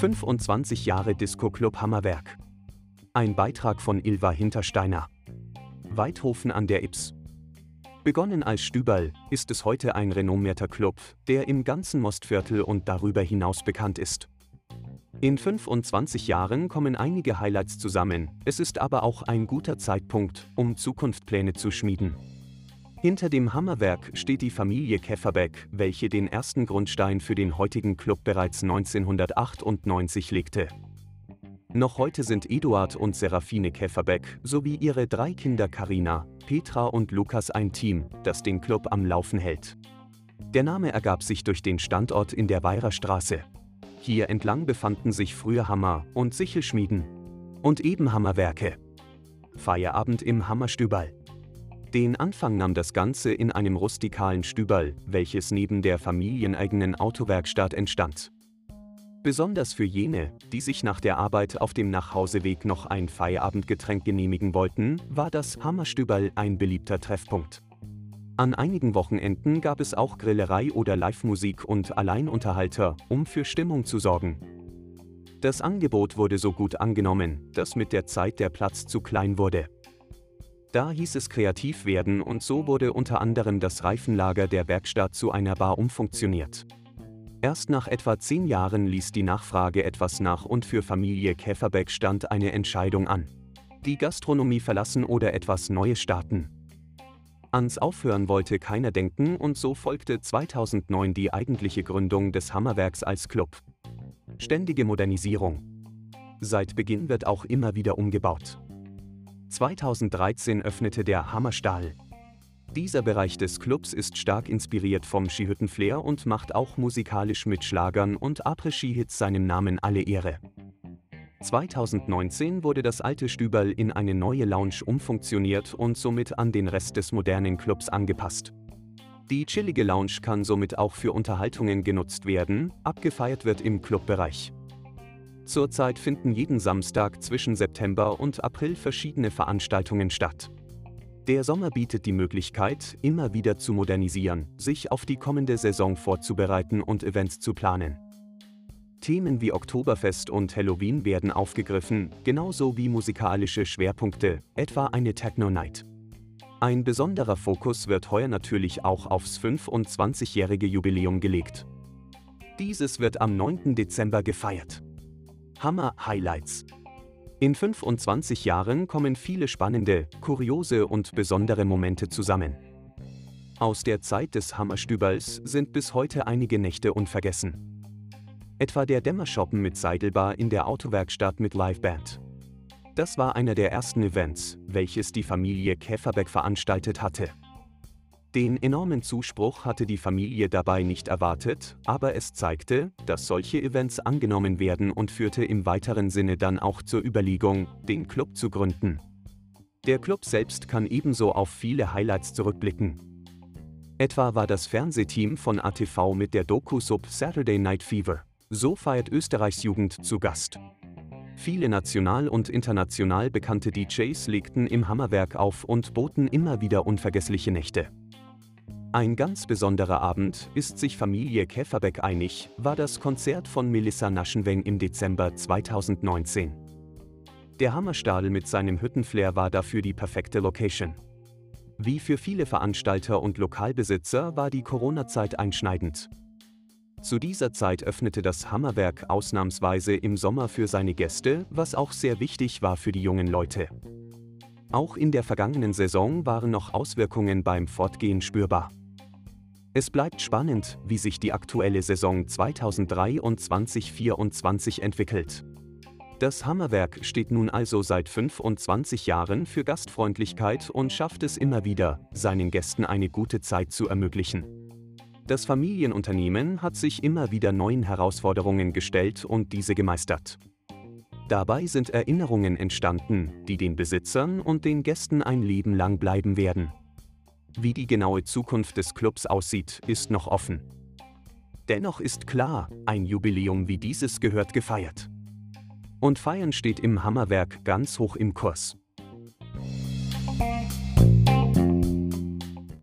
25 Jahre Disco Club Hammerwerk. Ein Beitrag von Ilva Hintersteiner. Weidhofen an der Ips. Begonnen als Stüberl, ist es heute ein renommierter Club, der im ganzen Mostviertel und darüber hinaus bekannt ist. In 25 Jahren kommen einige Highlights zusammen, es ist aber auch ein guter Zeitpunkt, um Zukunftspläne zu schmieden. Hinter dem Hammerwerk steht die Familie Käfferbeck, welche den ersten Grundstein für den heutigen Club bereits 1998 legte. Noch heute sind Eduard und Serafine Käfferbeck sowie ihre drei Kinder Karina, Petra und Lukas ein Team, das den Club am Laufen hält. Der Name ergab sich durch den Standort in der Weirer Straße. Hier entlang befanden sich früher Hammer- und Sichelschmieden und eben Hammerwerke. Feierabend im Hammerstüberl. Den Anfang nahm das Ganze in einem rustikalen Stüberl, welches neben der familieneigenen Autowerkstatt entstand. Besonders für jene, die sich nach der Arbeit auf dem Nachhauseweg noch ein Feierabendgetränk genehmigen wollten, war das Hammerstüberl ein beliebter Treffpunkt. An einigen Wochenenden gab es auch Grillerei oder Live-Musik und Alleinunterhalter, um für Stimmung zu sorgen. Das Angebot wurde so gut angenommen, dass mit der Zeit der Platz zu klein wurde. Da hieß es kreativ werden und so wurde unter anderem das Reifenlager der Werkstatt zu einer Bar umfunktioniert. Erst nach etwa zehn Jahren ließ die Nachfrage etwas nach und für Familie Käferbeck stand eine Entscheidung an. Die Gastronomie verlassen oder etwas Neues starten. Ans Aufhören wollte keiner denken und so folgte 2009 die eigentliche Gründung des Hammerwerks als Club. Ständige Modernisierung. Seit Beginn wird auch immer wieder umgebaut. 2013 öffnete der Hammerstahl. Dieser Bereich des Clubs ist stark inspiriert vom Skihüttenflair und macht auch musikalisch mit Schlagern und Après-Ski-Hits seinem Namen alle Ehre. 2019 wurde das alte Stüberl in eine neue Lounge umfunktioniert und somit an den Rest des modernen Clubs angepasst. Die chillige Lounge kann somit auch für Unterhaltungen genutzt werden, abgefeiert wird im Clubbereich. Zurzeit finden jeden Samstag zwischen September und April verschiedene Veranstaltungen statt. Der Sommer bietet die Möglichkeit, immer wieder zu modernisieren, sich auf die kommende Saison vorzubereiten und Events zu planen. Themen wie Oktoberfest und Halloween werden aufgegriffen, genauso wie musikalische Schwerpunkte, etwa eine Techno Night. Ein besonderer Fokus wird heuer natürlich auch aufs 25-jährige Jubiläum gelegt. Dieses wird am 9. Dezember gefeiert. Hammer Highlights. In 25 Jahren kommen viele spannende, kuriose und besondere Momente zusammen. Aus der Zeit des Hammerstüberls sind bis heute einige Nächte unvergessen etwa der Dämmershoppen mit Seidelbar in der Autowerkstatt mit Liveband. Das war einer der ersten Events, welches die Familie Käferbeck veranstaltet hatte. Den enormen Zuspruch hatte die Familie dabei nicht erwartet, aber es zeigte, dass solche Events angenommen werden und führte im weiteren Sinne dann auch zur Überlegung, den Club zu gründen. Der Club selbst kann ebenso auf viele Highlights zurückblicken. Etwa war das Fernsehteam von ATV mit der Doku-Sub Saturday Night Fever so feiert Österreichs Jugend zu Gast. Viele national und international bekannte DJs legten im Hammerwerk auf und boten immer wieder unvergessliche Nächte. Ein ganz besonderer Abend, ist sich Familie Käferbeck einig, war das Konzert von Melissa Naschenweng im Dezember 2019. Der Hammerstadel mit seinem Hüttenflair war dafür die perfekte Location. Wie für viele Veranstalter und Lokalbesitzer war die Corona-Zeit einschneidend. Zu dieser Zeit öffnete das Hammerwerk ausnahmsweise im Sommer für seine Gäste, was auch sehr wichtig war für die jungen Leute. Auch in der vergangenen Saison waren noch Auswirkungen beim Fortgehen spürbar. Es bleibt spannend, wie sich die aktuelle Saison 2023-24 entwickelt. Das Hammerwerk steht nun also seit 25 Jahren für Gastfreundlichkeit und schafft es immer wieder, seinen Gästen eine gute Zeit zu ermöglichen. Das Familienunternehmen hat sich immer wieder neuen Herausforderungen gestellt und diese gemeistert. Dabei sind Erinnerungen entstanden, die den Besitzern und den Gästen ein Leben lang bleiben werden. Wie die genaue Zukunft des Clubs aussieht, ist noch offen. Dennoch ist klar, ein Jubiläum wie dieses gehört gefeiert. Und Feiern steht im Hammerwerk ganz hoch im Kurs.